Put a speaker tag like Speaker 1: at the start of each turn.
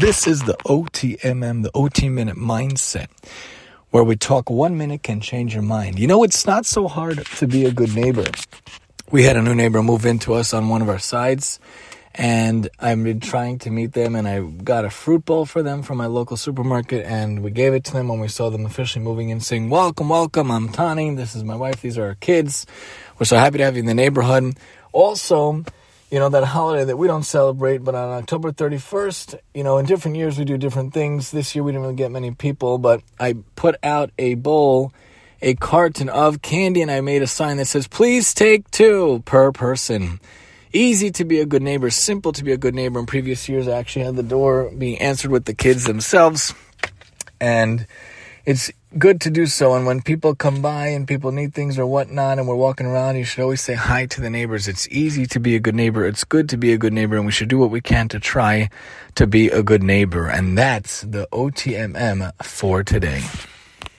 Speaker 1: This is the OTMM, the OT Minute Mindset, where we talk one minute can change your mind. You know, it's not so hard to be a good neighbor. We had a new neighbor move into us on one of our sides, and I've been trying to meet them, and I got a fruit bowl for them from my local supermarket, and we gave it to them when we saw them officially moving in, saying, Welcome, welcome, I'm Tani, this is my wife, these are our kids. We're so happy to have you in the neighborhood. Also, you know, that holiday that we don't celebrate, but on October 31st, you know, in different years we do different things. This year we didn't really get many people, but I put out a bowl, a carton of candy, and I made a sign that says, please take two per person. Easy to be a good neighbor, simple to be a good neighbor. In previous years, I actually had the door being answered with the kids themselves. And it's good to do so. And when people come by and people need things or whatnot, and we're walking around, you should always say hi to the neighbors. It's easy to be a good neighbor. It's good to be a good neighbor, and we should do what we can to try to be a good neighbor. And that's the OTMM for today.